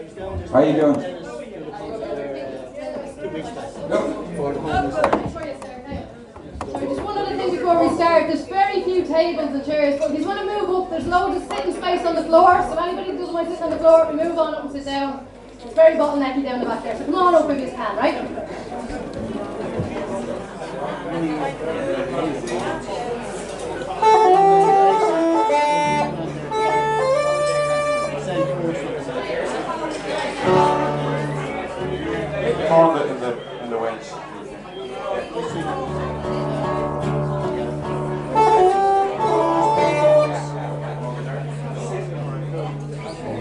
How you doing? Just one other thing before we start. There's very few tables and chairs, but if you want to move up, there's loads of sitting space on the floor. So anybody who doesn't want to sit on the floor, move on up and sit down. It's very bottlenecky down the back there. So come on up if you can, right? Hold it in the in the wedge.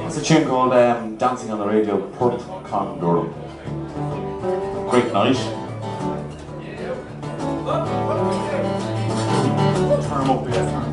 It's a tune called um, Dancing on the Radio, Port Condorum. Great night. Turn 'em up, yeah.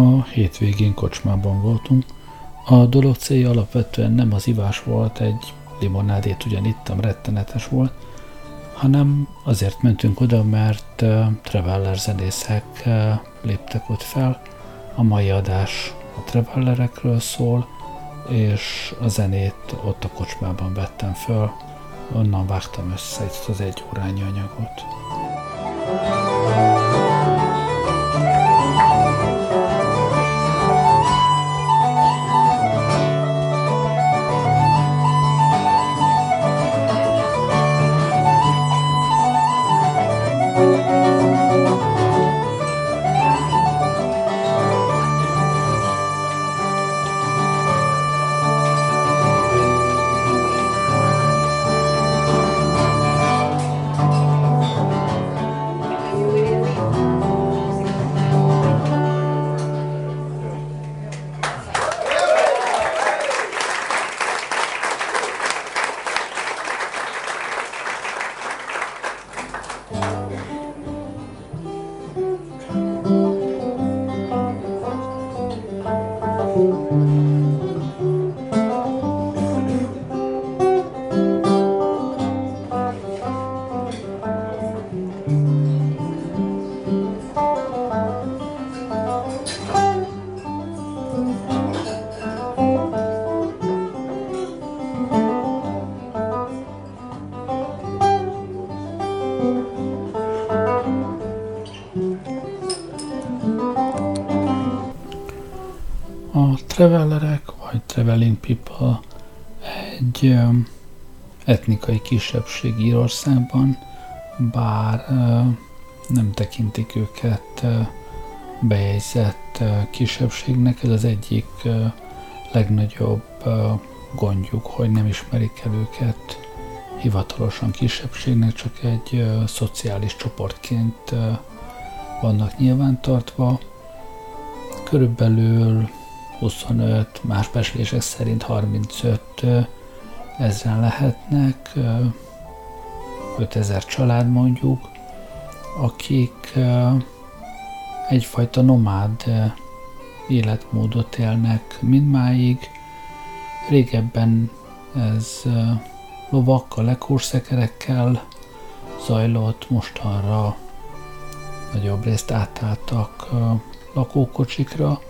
A hétvégén kocsmában voltunk. A dolog célja alapvetően nem az ivás volt, egy limonádét ugyan ittam, rettenetes volt, hanem azért mentünk oda, mert uh, Traveller zenészek léptek ott fel. A mai adás a Travellerekről szól, és a zenét ott a kocsmában vettem föl, onnan vágtam össze ezt az egy órányi anyagot. A egy um, etnikai kisebbség Írországban, bár uh, nem tekintik őket uh, bejegyzett uh, kisebbségnek, ez az egyik legnagyobb gondjuk, hogy nem ismerik el őket hivatalosan kisebbségnek, csak egy szociális csoportként vannak nyilvántartva. Körülbelül 25, más becslések szerint 35 ö, ezren lehetnek, ö, 5000 család mondjuk, akik egyfajta nomád életmódot élnek mindmáig. Régebben ez lovakkal, lekórszekerekkel zajlott, mostanra nagyobb részt átálltak lakókocsikra,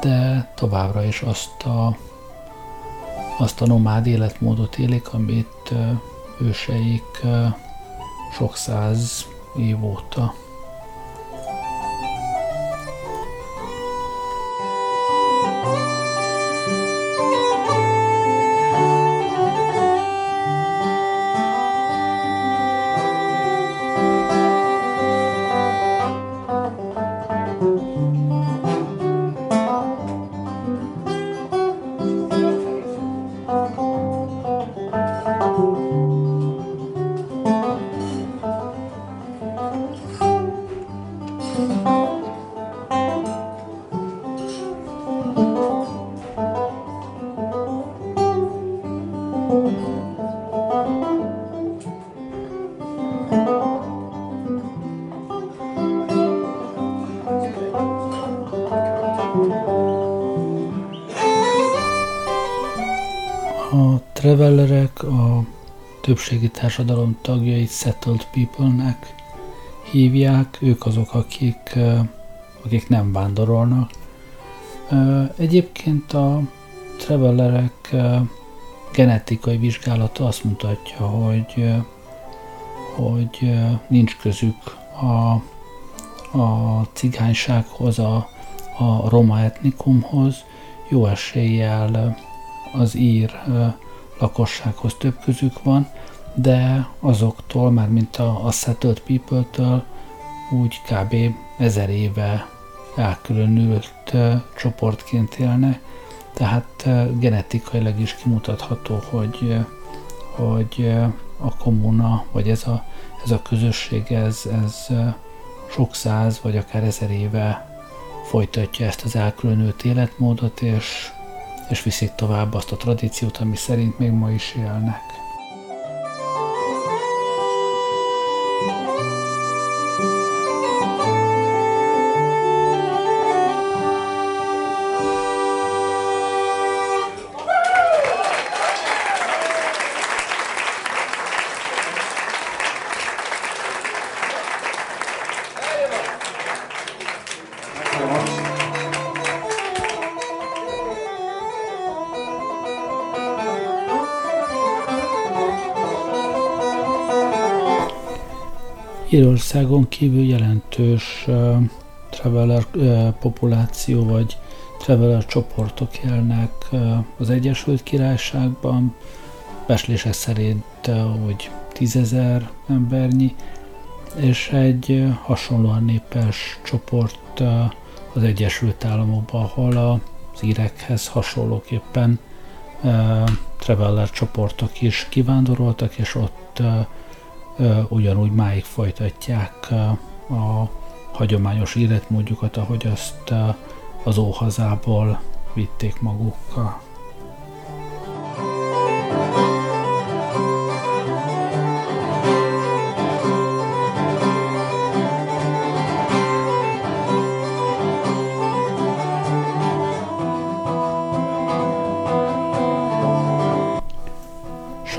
de továbbra is azt a, azt a nomád életmódot élik, amit őseik sok száz év óta travelerek a többségi társadalom tagjait settled people-nek hívják, ők azok, akik, akik nem vándorolnak. Egyébként a travelerek genetikai vizsgálata azt mutatja, hogy, hogy nincs közük a, a cigánysághoz, a, a roma etnikumhoz, jó eséllyel az ír lakossághoz több közük van, de azoktól, már mint a, a settled people-től úgy kb. ezer éve elkülönült csoportként élnek, tehát genetikailag is kimutatható, hogy, hogy a kommuna, vagy ez a, ez a közösség, ez, ez sok száz, vagy akár ezer éve folytatja ezt az elkülönült életmódot, és, és viszik tovább azt a tradíciót, ami szerint még ma is élnek. Írországon kívül jelentős uh, traveler uh, populáció vagy traveler csoportok élnek uh, az Egyesült Királyságban, beslések szerint úgy tízezer embernyi, és egy hasonlóan népes csoport az Egyesült Államokban, ahol az írekhez hasonlóképpen traveler csoportok is kivándoroltak, és ott ugyanúgy máig folytatják a hagyományos életmódjukat, ahogy azt az óhazából vitték magukkal.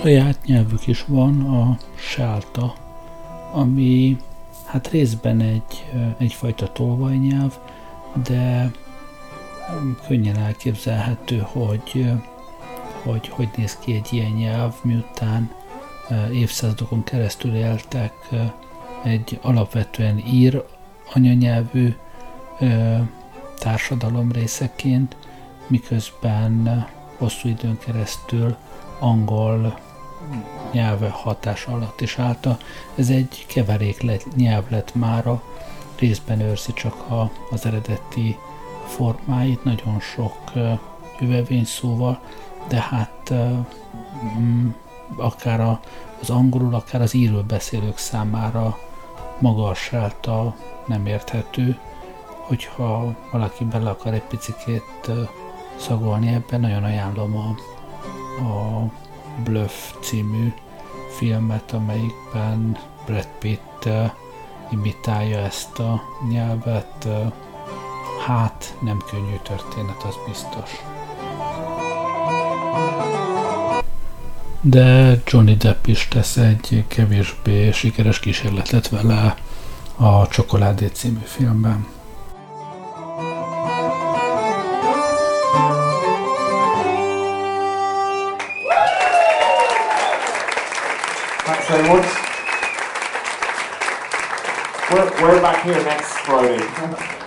Saját nyelvük is van, a sálta, ami hát részben egy, egyfajta tolvajnyelv, de könnyen elképzelhető, hogy, hogy hogy néz ki egy ilyen nyelv, miután évszázadokon keresztül éltek egy alapvetően ír anyanyelvű társadalom részeként, miközben hosszú időn keresztül angol nyelve hatása alatt is állta. Ez egy keverék lett, nyelv lett mára, részben őrzi csak a, az eredeti formáit, nagyon sok uh, üvevény szóval, de hát mm, akár a, az angolul, akár az írő beszélők számára maga a sálta nem érthető, hogyha valaki bele akar egy picit uh, szagolni ebben, nagyon ajánlom a, a Bluff című filmet, amelyikben Brad Pitt imitálja ezt a nyelvet. Hát, nem könnyű történet, az biztos. De Johnny Depp is tesz egy kevésbé sikeres kísérletet vele a Csokoládé című filmben. Much. We're, we're back here next Friday.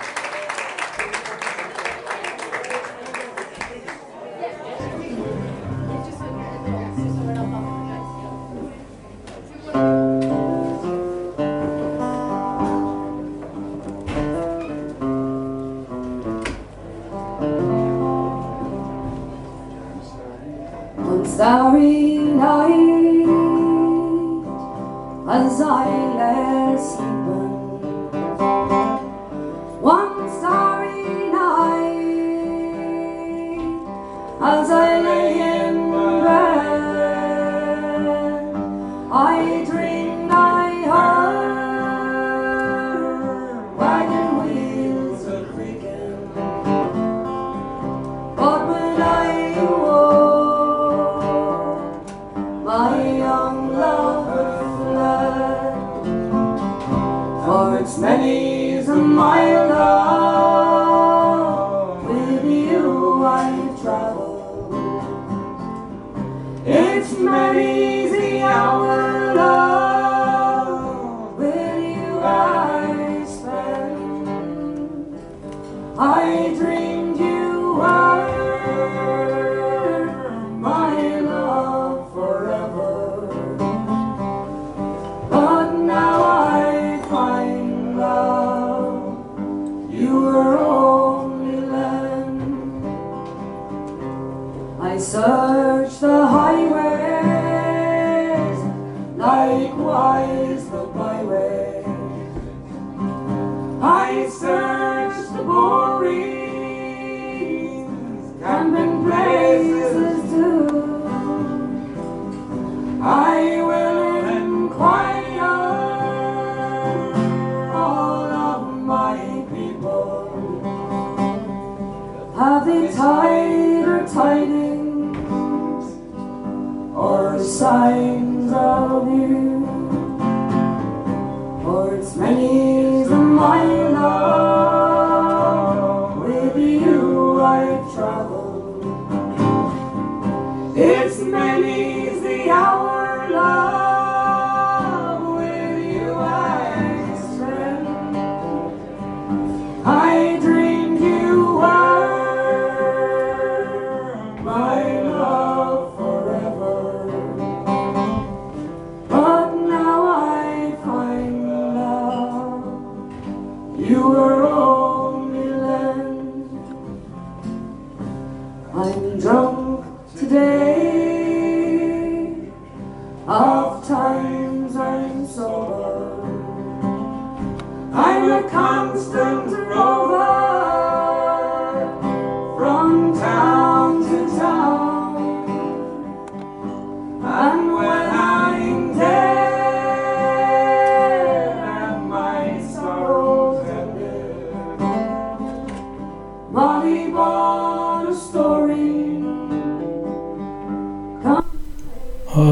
I dream.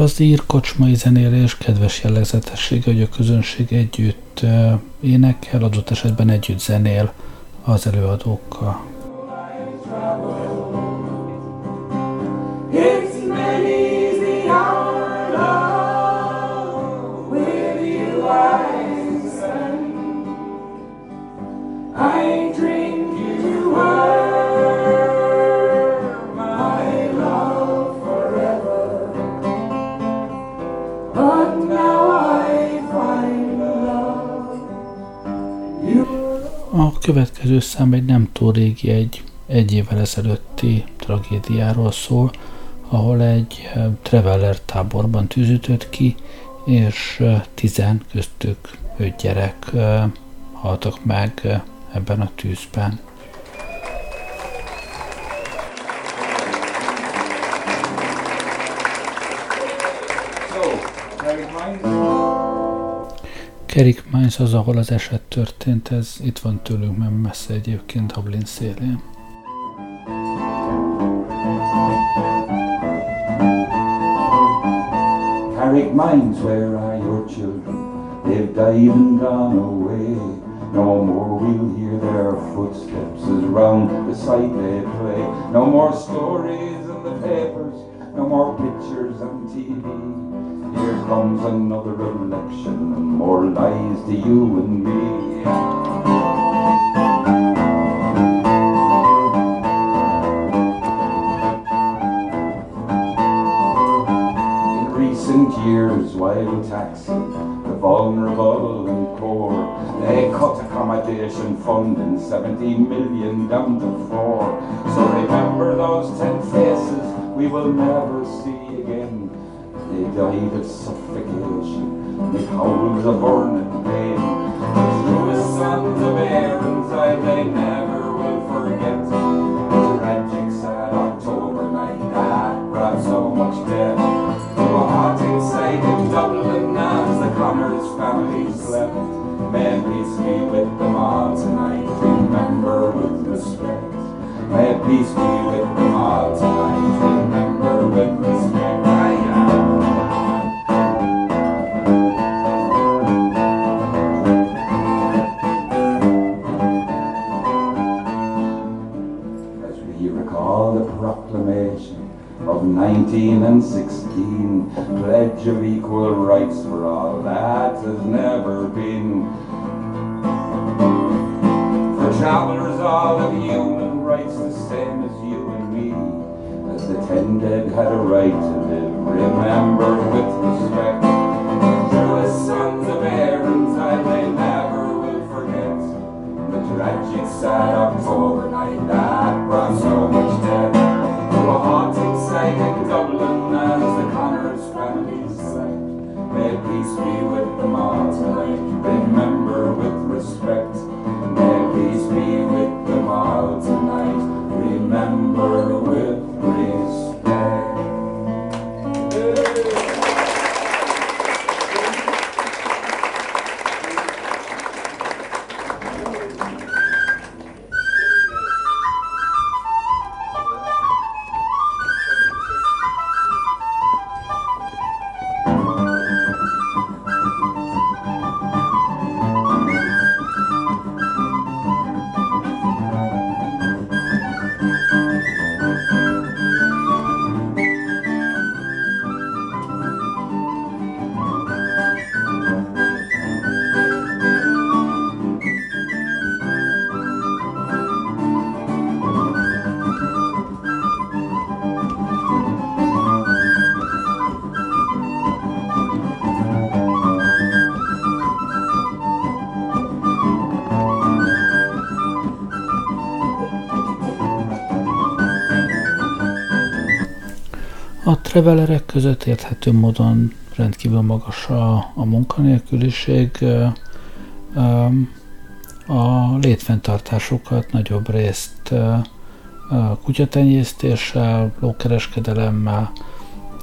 Az ír kocsmai zenélés kedves jellegzetessége, hogy a közönség együtt énekel, adott esetben együtt zenél az előadókkal. Következő szám egy nem túl régi, egy egy évvel ezelőtti tragédiáról szól, ahol egy eh, Traveller táborban tűzütött ki, és eh, tizen köztük öt gyerek eh, haltak meg ebben a tűzben. Carrick Mines az, ahol az eset történt, ez itt van tőlünk, nem messze egyébként Dublin szélén. Carrick Mines, where are your children? They've died and gone away. No more we'll hear their footsteps as round the site they play. No more stories in the papers, no more pictures on TV. Here comes another election more lies to you and me. In recent years, while taxing the vulnerable and poor, they cut accommodation fund in 70 million down to four. So remember those ten faces we will never see. They died of suffocation, with howls of burning pain. Through the sons of Aaron's I they travelerek között érthető módon rendkívül magas a, a munkanélküliség. A létfenntartásukat nagyobb részt kutyatenyésztéssel, lókereskedelemmel,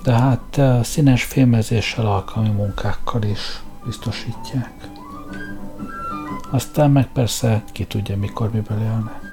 de hát színes fémezéssel, alkalmi munkákkal is biztosítják. Aztán meg persze ki tudja, mikor miből élnek.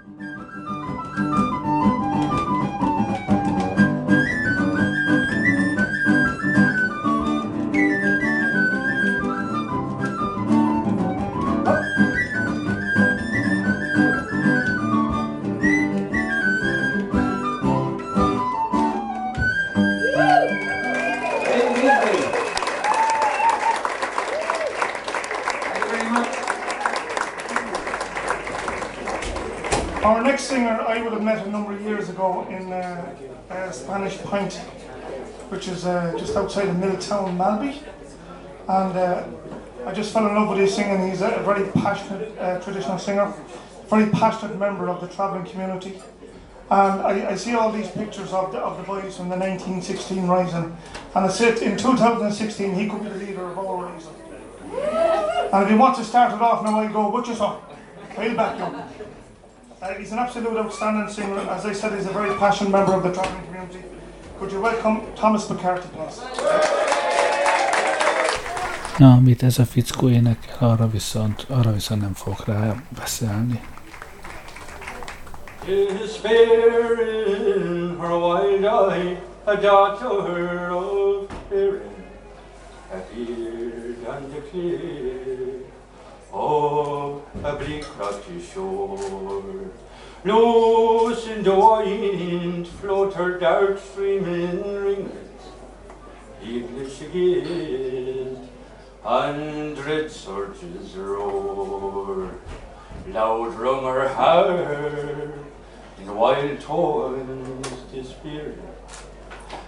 Our next singer I would have met a number of years ago in uh, uh, Spanish Point, which is uh, just outside of Milltown, Malbay. And uh, I just fell in love with his singing. He's a very passionate uh, traditional singer, very passionate member of the travelling community. And I, I see all these pictures of the, of the boys from the 1916 Rising. And I said in 2016 he could be the leader of all Rising. And if you want to start it off now, I go, what you saw? Way back you. Uh, he's an absolute outstanding singer. As I said, he's a very passionate member of the travelling community. Could you welcome Thomas McCarthy, please? Na, amit ez a fickó énekel, arra viszont, arra viszont nem fogok rá beszélni. Is fair in her wild eye, a daughter of Erin, appeared on the cliff rocky shore. Loose in the wind float her dark streaming ringlets, English again, hundred surges roar. Loud rung her heart in wild toils despairing.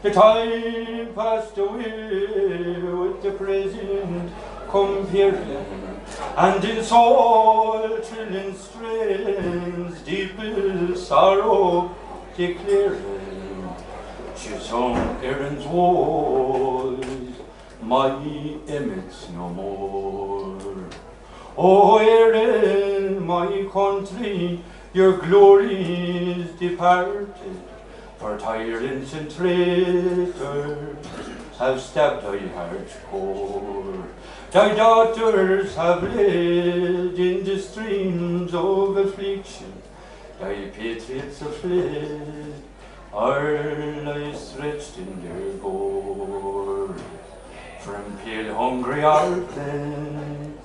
The time passed away with the present comparing, and in soul trilling strains deep sorrow declaring. She sung Erin's woes, my Emmet's no more. O Erin, my country, your glory is departed, for tyrants and traitors have stabbed thy heart's core. Thy daughters have led in the streams of affliction, thy patriots have fled, are lie stretched in their gore. From pale hungry Ireland,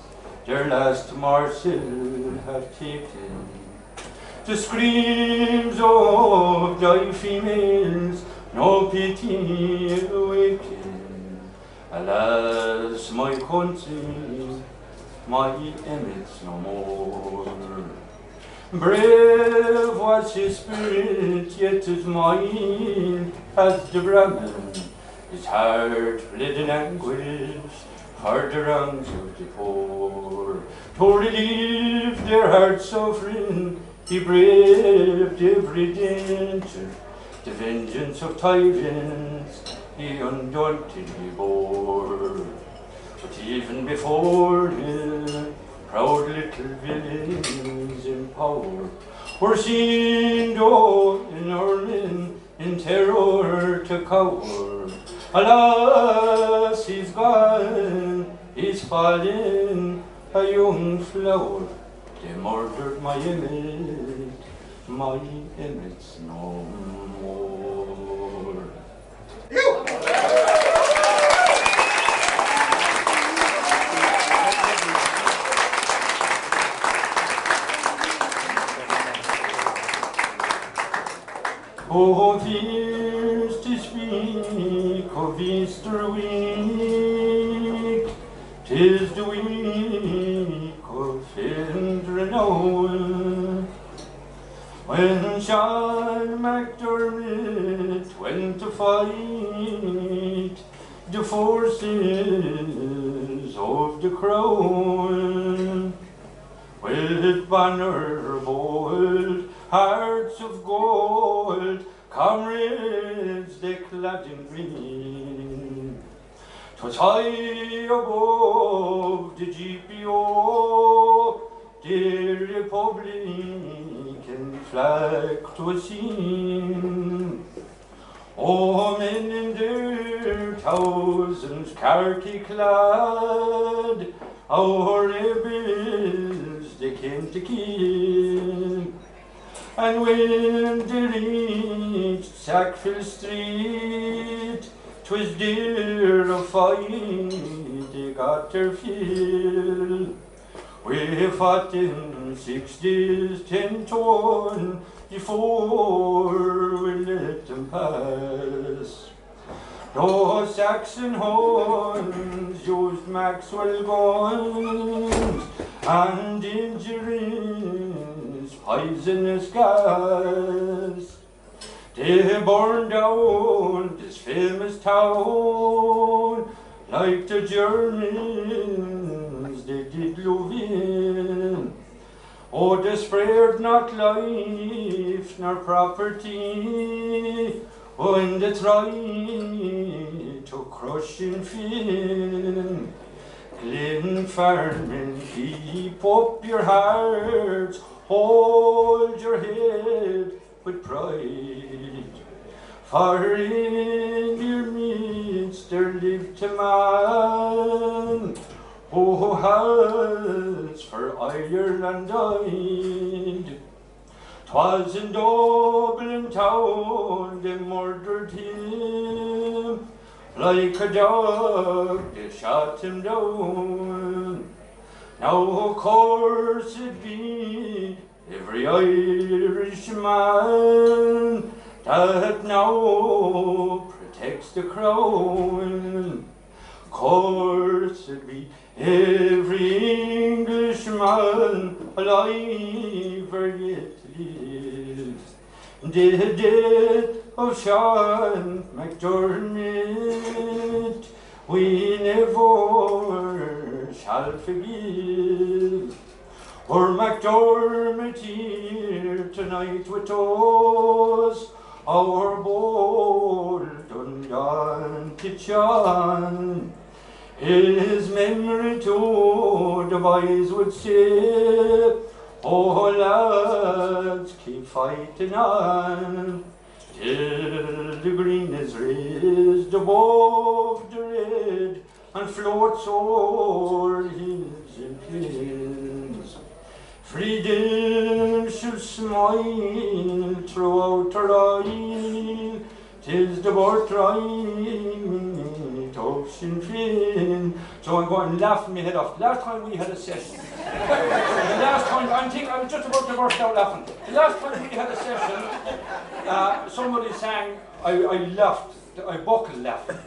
their last morsel have taken. The screams of thy females no pity awaken. Alas, my country, my Emmet's no more. Brave was his spirit, yet his mind as the Brahmin. His heart bled in anguish for the wrongs the poor. To relieve their heart suffering, he braved every danger. The vengeance of tyrants he undauntedly bore. But even before the proud little villains in power were seen though in Ireland in terror to cower. Alas, he's gone, he's fallen, a young flower. They murdered my Emmet, my Emmet no more. Oh, fears to speak of Easter week, tis the When Sean McDermott went to fight the forces of the crown, with banner bold, hearts of gold, comrades they clad in green. 'Twas high above the GPO, the Republican flag 'twas seen. Oh, men in their thousands, khaki clad, our rebels came to kill. And when they reached Sackville Street, 'twas there a fight they got their fill. We fought in sixties, ten to one, before we let them pass. Those Saxon horns used Maxwell guns and injuries, poisonous gas. They burned down this famous town like the Germans they did Louvain. Oh, they spared not life nor property when they tried to crush Sinn Féin. Glenfarne, keep up your hearts, hold your head with pride. For in your midst there lived a man who has for Ireland died. Twas in Dublin town they murdered him. Like a dog they shot him down. Now of course it be every Irishman that now protects the crown. Course it be every Englishman alive yet lives. The death of Sean McDermott we never shall forgive. Or McDermott here tonight with us, our bold undaunted John. His memory to the boys would say, Oh lads, keep fighting on, till the green is raised above the red, and floats o'er hills and plains. Freedom should smile throughout our isle, tis the birthright of Sinn Féin. So I'm going laughing my head off. Last time we had a session, the last time, I think I was just about to burst out laughing. The last time we had a session, uh, somebody sang, I, I laughed, I buckled laughing.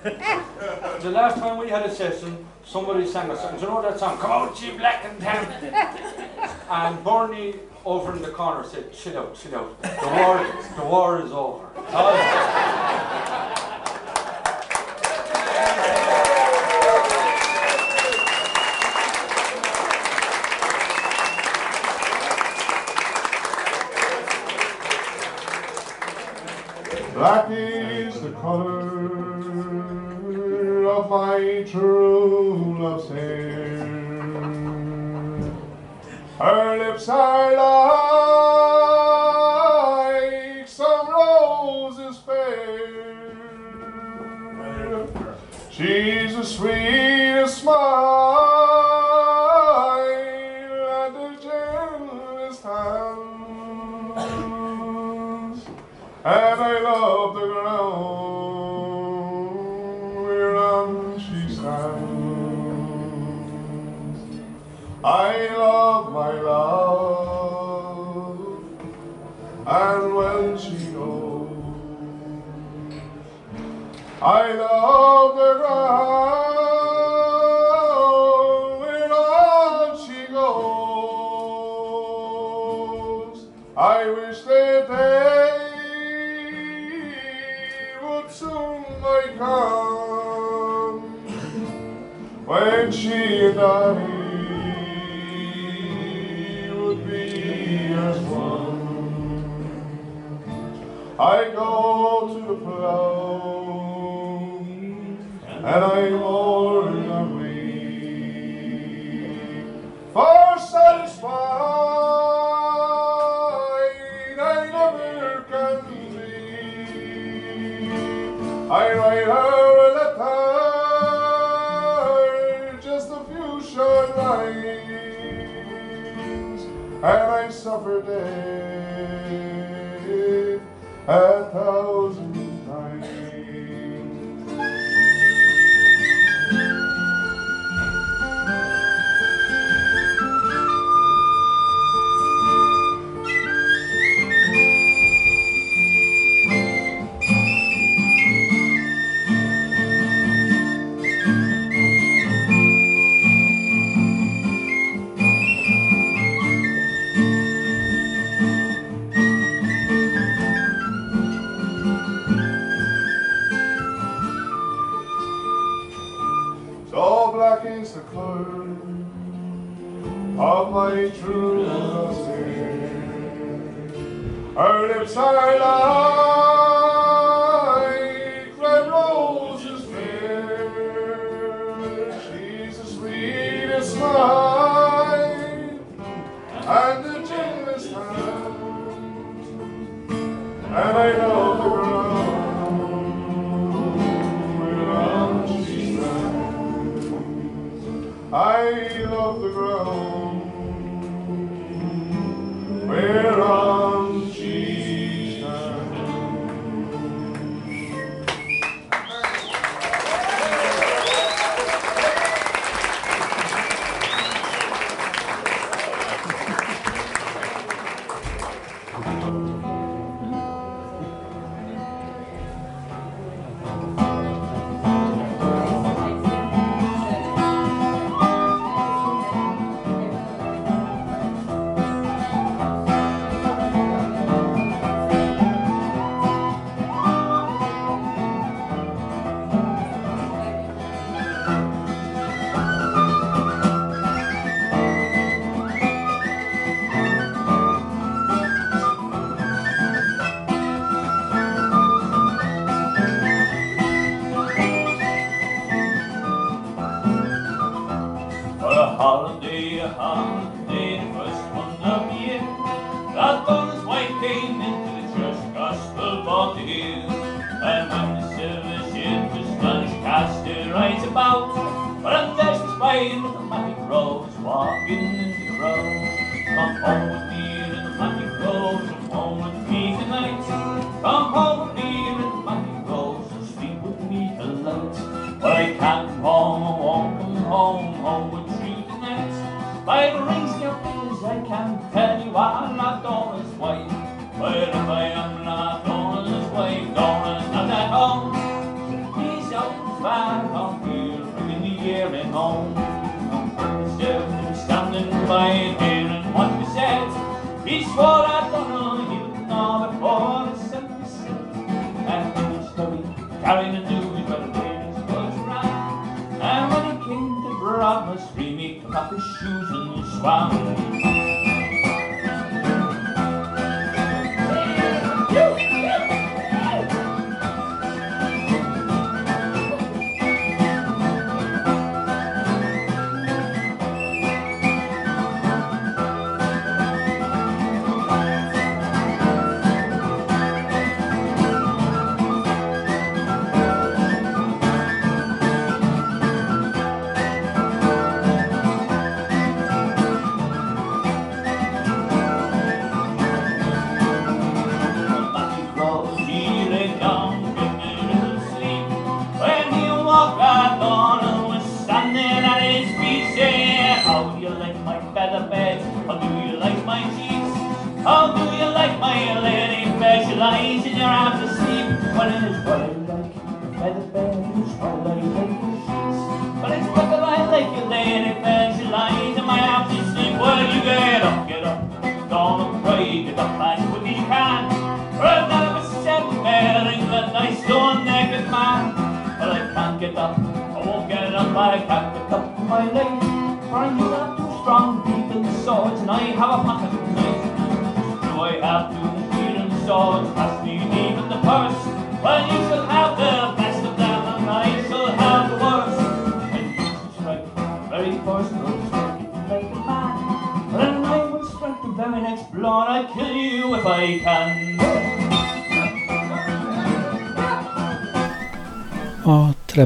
The last time we had a session, somebody sang a song. Do you know that song? Come out, ye black and tan. And Bernie over in the corner said, chill out, chill out. The war, the war is over. Black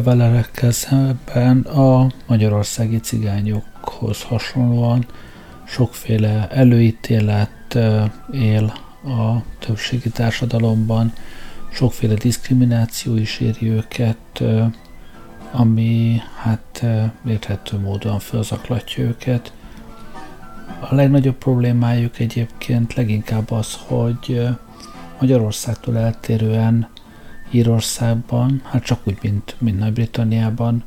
A trevelerekkel szemben a magyarországi cigányokhoz hasonlóan sokféle előítélet él a többségi társadalomban, sokféle diszkrimináció is éri őket, ami hát érthető módon felzaklatja őket. A legnagyobb problémájuk egyébként leginkább az, hogy Magyarországtól eltérően Írországban, hát csak úgy, mint, mint Nagy-Britanniában,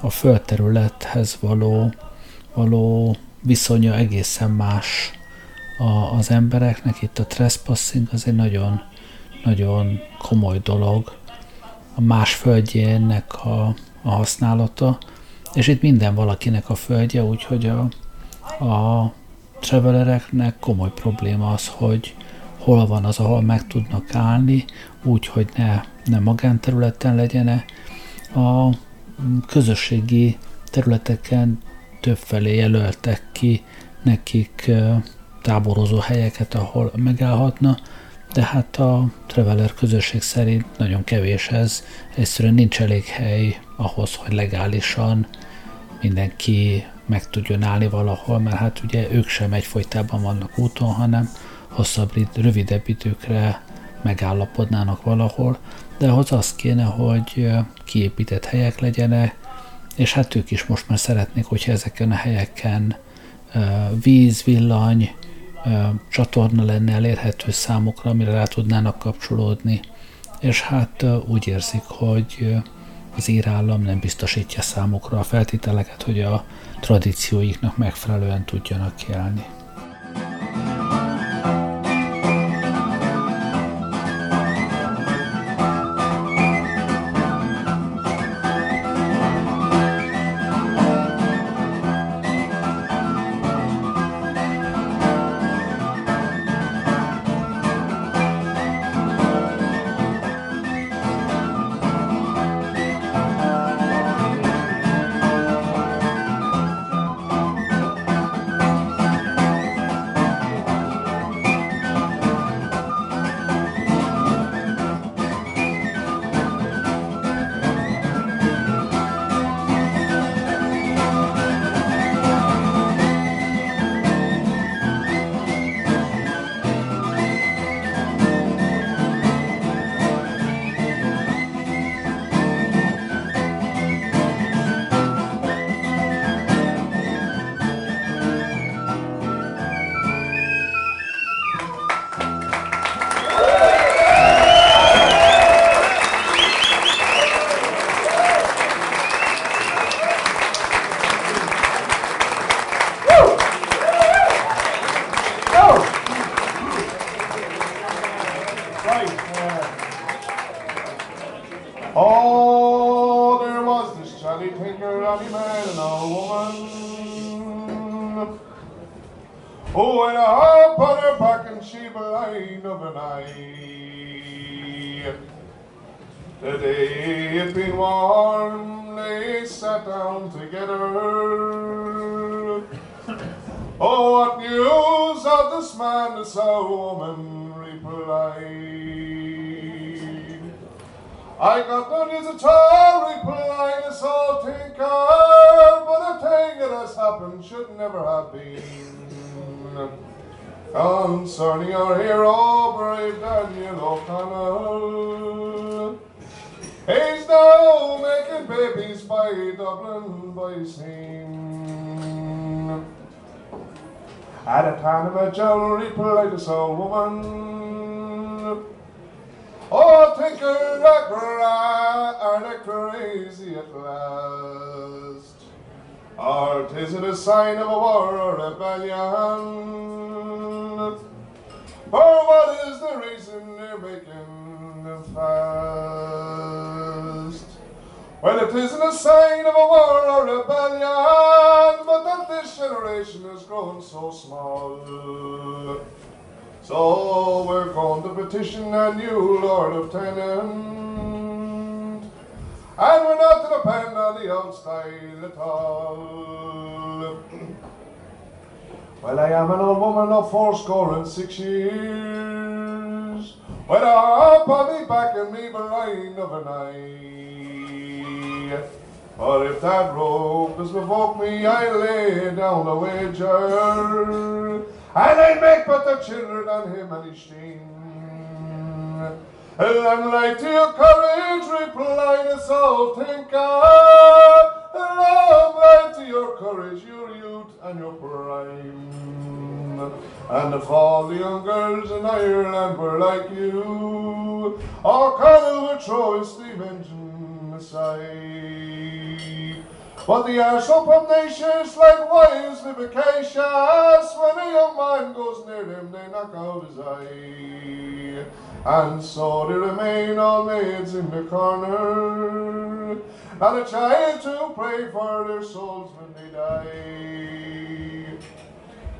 a földterülethez való, való viszonya egészen más a, az embereknek. Itt a trespassing az egy nagyon, nagyon komoly dolog. A más földjének a, a használata, és itt minden valakinek a földje, úgyhogy a, a travelereknek komoly probléma az, hogy hol van az, ahol meg tudnak állni, úgy, hogy ne, ne magánterületen legyen A közösségi területeken többfelé jelöltek ki nekik táborozó helyeket, ahol megállhatna, de hát a Traveler közösség szerint nagyon kevés ez, egyszerűen nincs elég hely ahhoz, hogy legálisan mindenki meg tudjon állni valahol, mert hát ugye ők sem egyfolytában vannak úton, hanem hosszabb, id- rövidebb időkre megállapodnának valahol, de ahhoz az kéne, hogy kiépített helyek legyenek, és hát ők is most már szeretnék, hogyha ezeken a helyeken víz, villany, csatorna lenne elérhető számukra, amire rá tudnának kapcsolódni, és hát úgy érzik, hogy az írállam nem biztosítja számukra a feltételeket, hogy a tradícióiknak megfelelően tudjanak élni. Right. At a time of a jewelry replied this old woman. people are, gra- are they crazy at last? Or is it a sign of a war or rebellion? Or what is the reason they're making them fast? Well, it isn't a sign of a war or rebellion, but that this generation has grown so small. So we're going to petition a new Lord Lieutenant, and we're not to depend on the old style at all. Well, I am an old woman of fourscore and six years. With a harp on me back and me blind of. But if that rope does provoke me, I lay down a wager. And I make but the children on him and his sting. And I'm like to your courage, reply the soul thinker. Love like to your courage, your youth and your prime. And if all the young girls in Ireland were like you, all Colonel would throw his steam aside. But the Archbishop of nations like wives vivacious, when a young man goes near them, they knock out his eye. And so they remain all maids in the corner, and a child to pray for their souls when they die.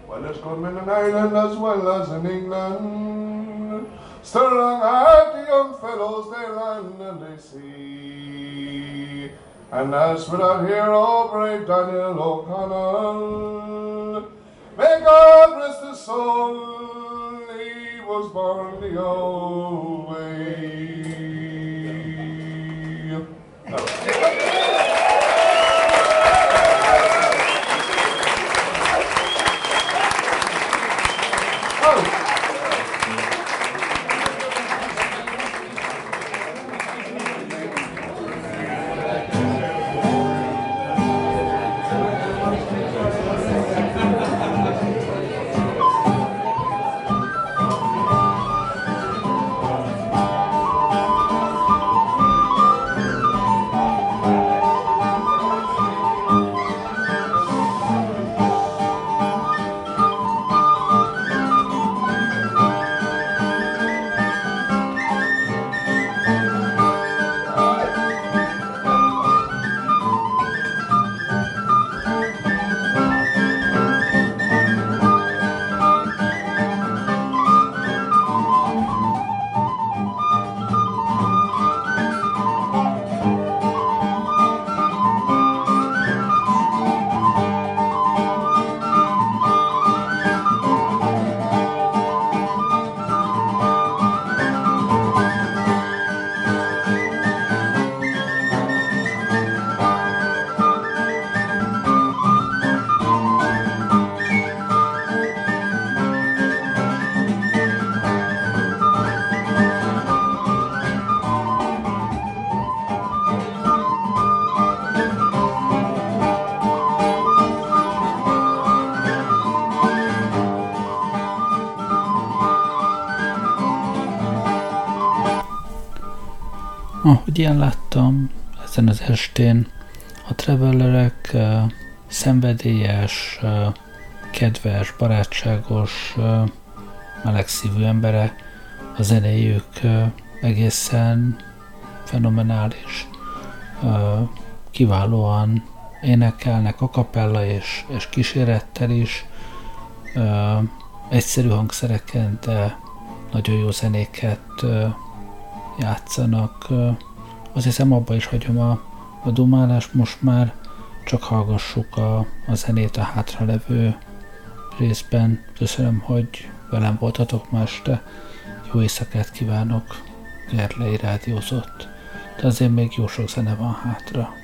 Well, there's good in Ireland as well as in England. Still long heart the young fellows they land and they see. And as for that hero, brave Daniel O'Connell, may God rest his soul, he was born the old way. Ahogy én láttam ezen az estén, a Travelerek uh, szenvedélyes, kedves, barátságos, melegszívű embere, a zenéjük egészen fenomenális, kiválóan énekelnek a kapella és, és kísérettel is, egyszerű hangszereken, de nagyon jó zenéket játszanak. Azt hiszem abba is hagyom a, a dumálást, most már csak hallgassuk a, a zenét a hátralevő részben. Köszönöm, hogy velem voltatok ma este. Jó éjszakát kívánok, Gerlei rádiózott. De azért még jó sok zene van hátra.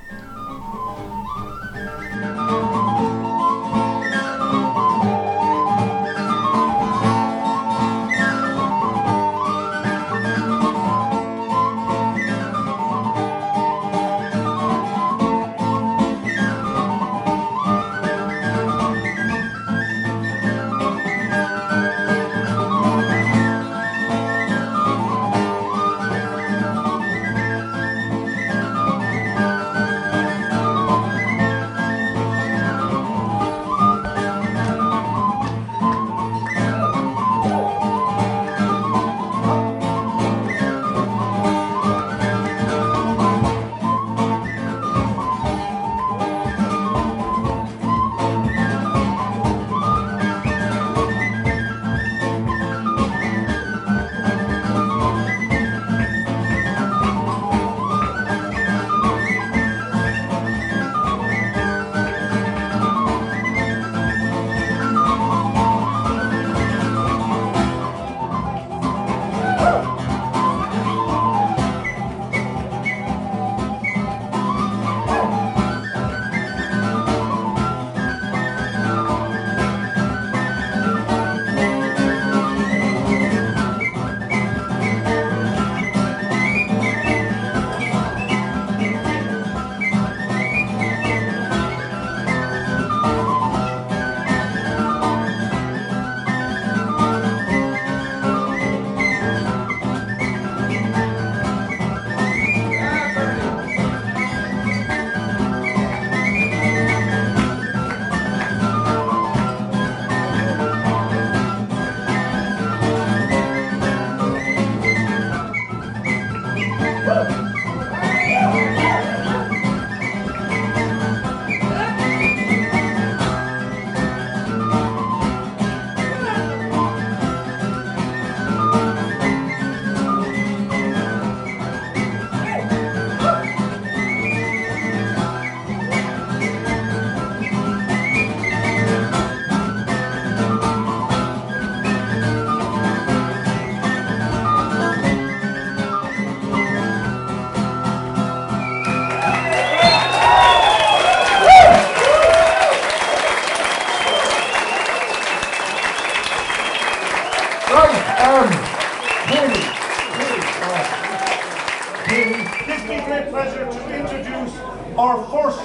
introduce our first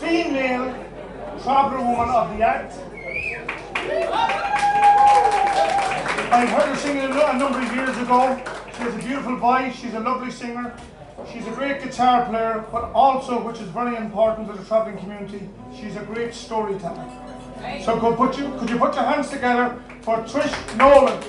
female traveler woman of the act. I heard her singing a number of years ago. She has a beautiful voice, she's a lovely singer, she's a great guitar player, but also, which is very important to the travelling community, she's a great storyteller. So could, put you, could you put your hands together for Trish Nolan?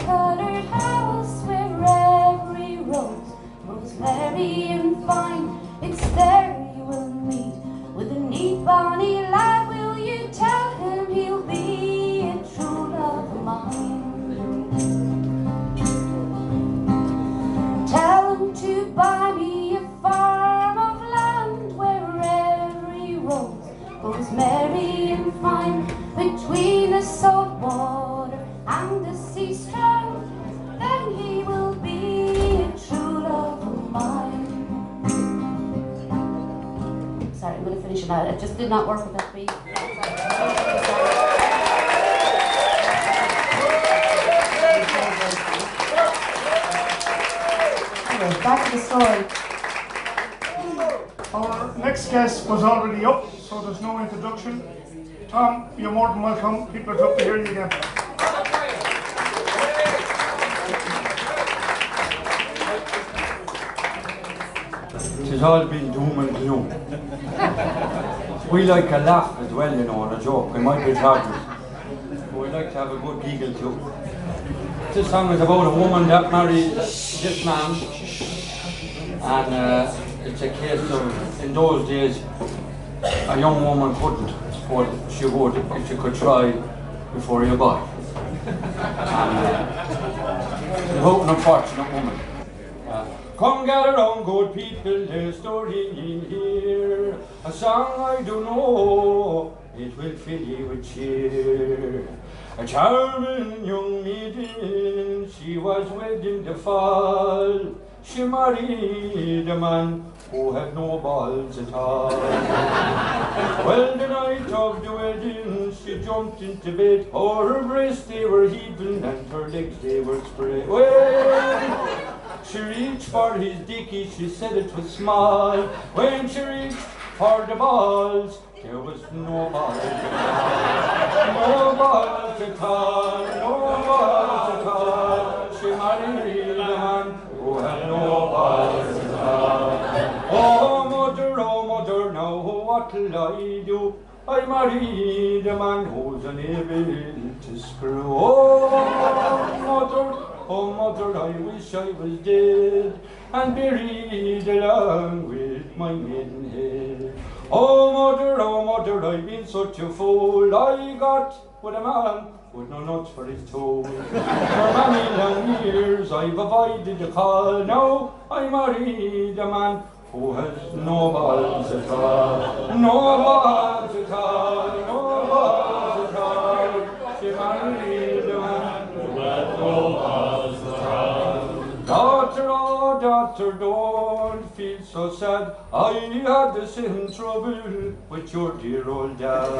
Colored house where every rose grows very it just did not work with that We, anyway, back to the story. Our next guest was already up, so there's no introduction. Tom, you're more than welcome. People are up to hear you again. Het is been doom and gloom. We like a laugh as well, you know, and a joke. We might be chargers. But we like to have a good giggle too. This song is about a woman that married this man. And uh, it's a case of, in those days, a young woman couldn't. but she would if she could try before you buy. And uh, unfortunate woman. Uh, Come gather on, good people, there's story in here. A song I do know, it will fill you with cheer. A charming young maiden, she was wed in the fall. She married a man who had no balls at all. well, the night of the wedding, she jumped into bed. Oh, her breasts they were heaving and her legs they were spread. Well, she reached for his dicky, she said it was small. When she reached for the balls, there was no balls at all. No balls at all, no balls at all. She married a man who had no balls at all. Oh, mother, oh, mother, now what'll I do? I married a man who's unable to screw. Oh, mother, oh, mother, I wish I was dead and buried along with my maidenhead. Oh, mother, oh, mother, I've been such a fool. I got with a man with no nuts for his toes. For many long years I've avoided the call. Now I married a man who has no balls at all. No balls at all, no balls daughter, don't feel so sad. I had the same trouble with your dear old dad.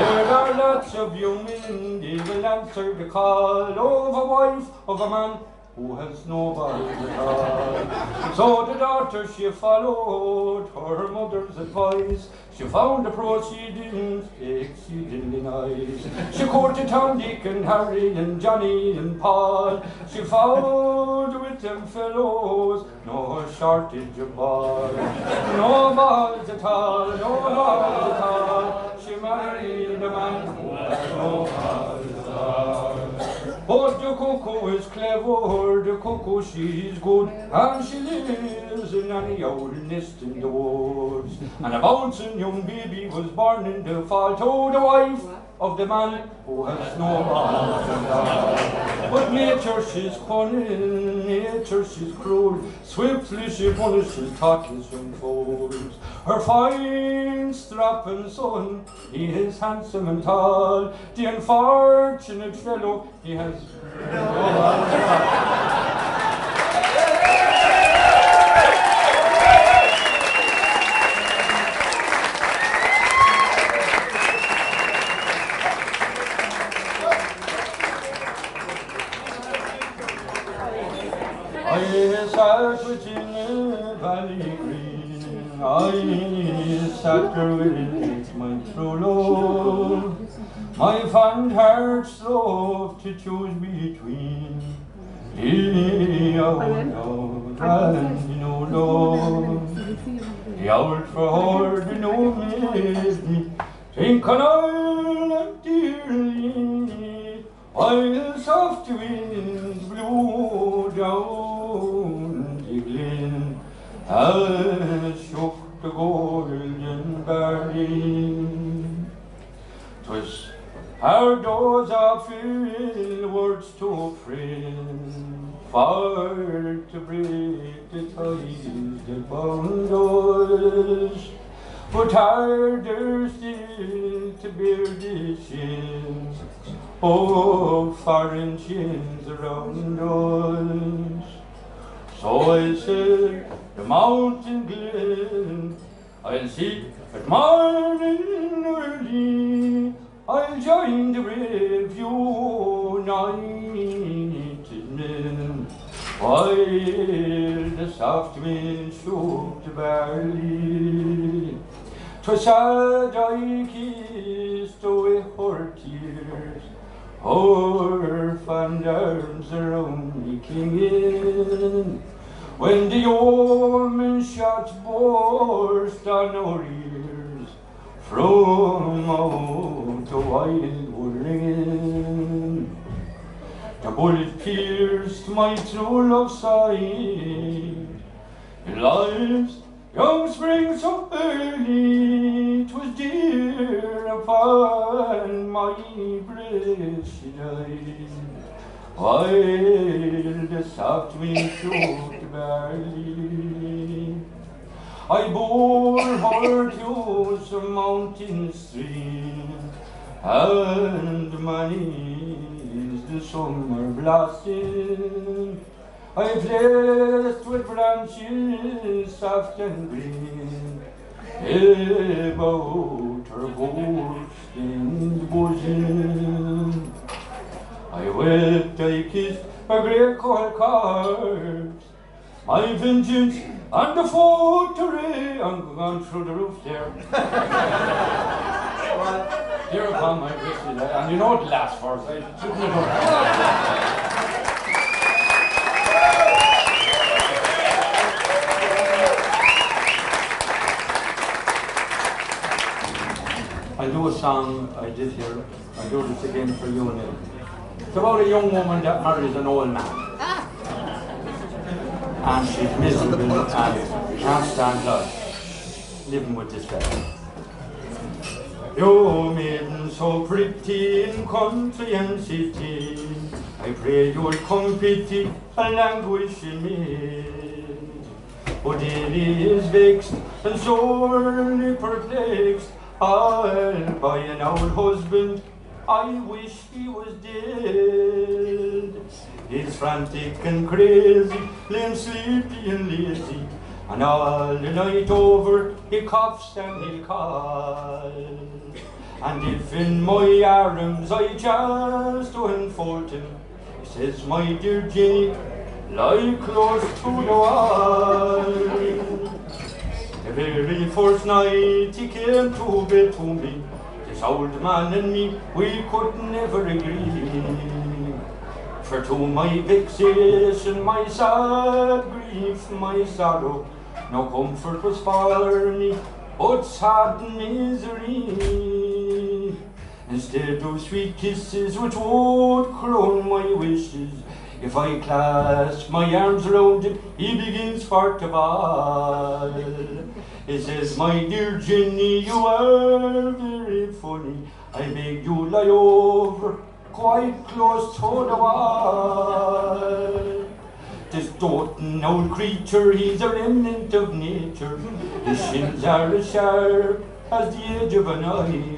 there are lots of young men, they will answer the call of a wife of a man who has nobody at all. So the daughter she followed her mother's advice. She found the proceedings exceedingly nice. She courted Tom, Dick, and Harry, and Johnny, and Paul. She found with them fellows no shortage of balls. No balls at all, no balls at all. She married a man who had no. But the cuckoo is clever, the cuckoo she's good, and she lives in any old nest in the woods. And a bouncing young baby was born in the fall to the wife of the man who has no all. But nature she's cunning, nature she's cruel, swiftly she punishes thoughtless young fools. Her fine strapping son, he is handsome and tall, the unfortunate fellow, he has no My fond heart strove to choose between. Old love and no love. The old for the no me think on Ireland dearly, while soft winds blew down the glen, as shook the golden burning. Our doors are filled words to friend, far to break the ties that bound us, but harder still to bear the shins of oh, foreign chins around us. So I said, the mountain glen, I'll sit at morning early, I'll join the united men, while the soft wind shook the valley. 'Twas sad I kissed away her tears, her fond arms around me clinging. When the omen shots burst on our ears from out the wildwood ringing, the bullet pierced my true love's side. In lives, young spring so early, 'twas dear upon my breast she died. While the soft wind shook barely, I bore her to some mountain stream, and many's the summer blossom. I placed with branches soft and green about her gold-stained bosom. I wept, I kissed her grey cold cards, my vengeance and the forgery. I'm gone through the roof there. well, hereupon my wretched, and you know it lasts for us. I shouldn't have. I'll do a song I did here. I'll do this again for you and It's about a young woman that marries an old man. And she's miserable and can't stand life, living with fella. You maiden so pretty in country and city, I pray you'll come pity a languishing me. But is vexed and sorely perplexed, I'll buy an old husband, I wish he was dead. He's frantic and crazy, limb sleepy and lazy, and all the night over he coughs and he'll. And if in my arms I chance to unfold him, he says, my dear Jenny, lie close to the wall. The very first night he came to bed to me, this old man and me, we could never agree. For to my vexation, my sad grief, my sorrow, no comfort was for me, but sad misery. Instead of sweet kisses which would crown my wishes, if I clasp my arms around him, he begins for to bawl. He says, my dear Jenny, you are very funny. I beg you lie over quite close to the wall. This doting old creature, he's a remnant of nature. His shins are as sharp as the edge of an eye.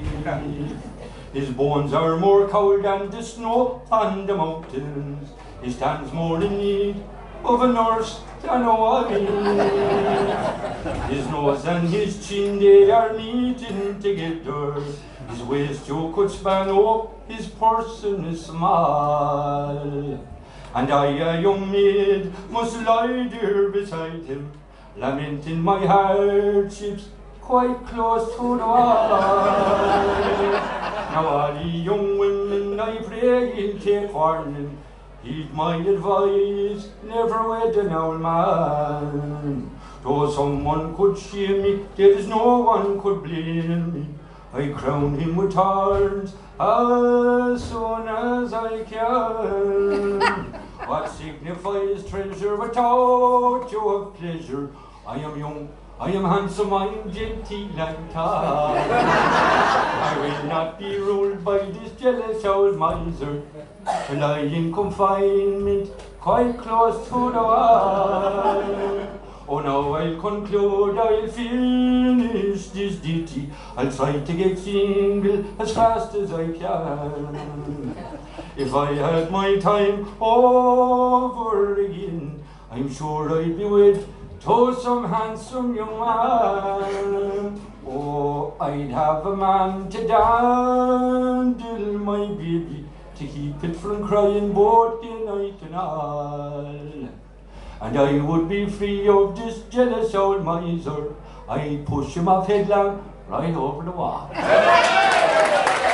His bones are more cold than the snow on the mountains. He stands more in need of a nurse than a wife. His nose and his chin, they are meeting together. His waist you could span up, oh, his person is small. And I, a young maid, must lie there beside him, lamenting my hardships quite close to the wall. Now all the young women I pray in take warning, heed my advice, never wed an old man. Though someone could shame me, there is no one could blame me. I crown him with thorns as soon as I can. what signifies treasure without you of pleasure? I am young, I am handsome, I am genteel and tall. I will not be ruled by this jealous old miser to lie in confinement quite close to the wall. Oh, now I'll conclude, I'll finish this ditty. I'll try to get single as fast as I can. If I had my time over again, I'm sure I'd be wed to some handsome young man. Oh, I'd have a man to dandle my baby, to keep it from crying both and night and all. And I would be free of this jealous old miser. I'd push him off headlong right over the wall.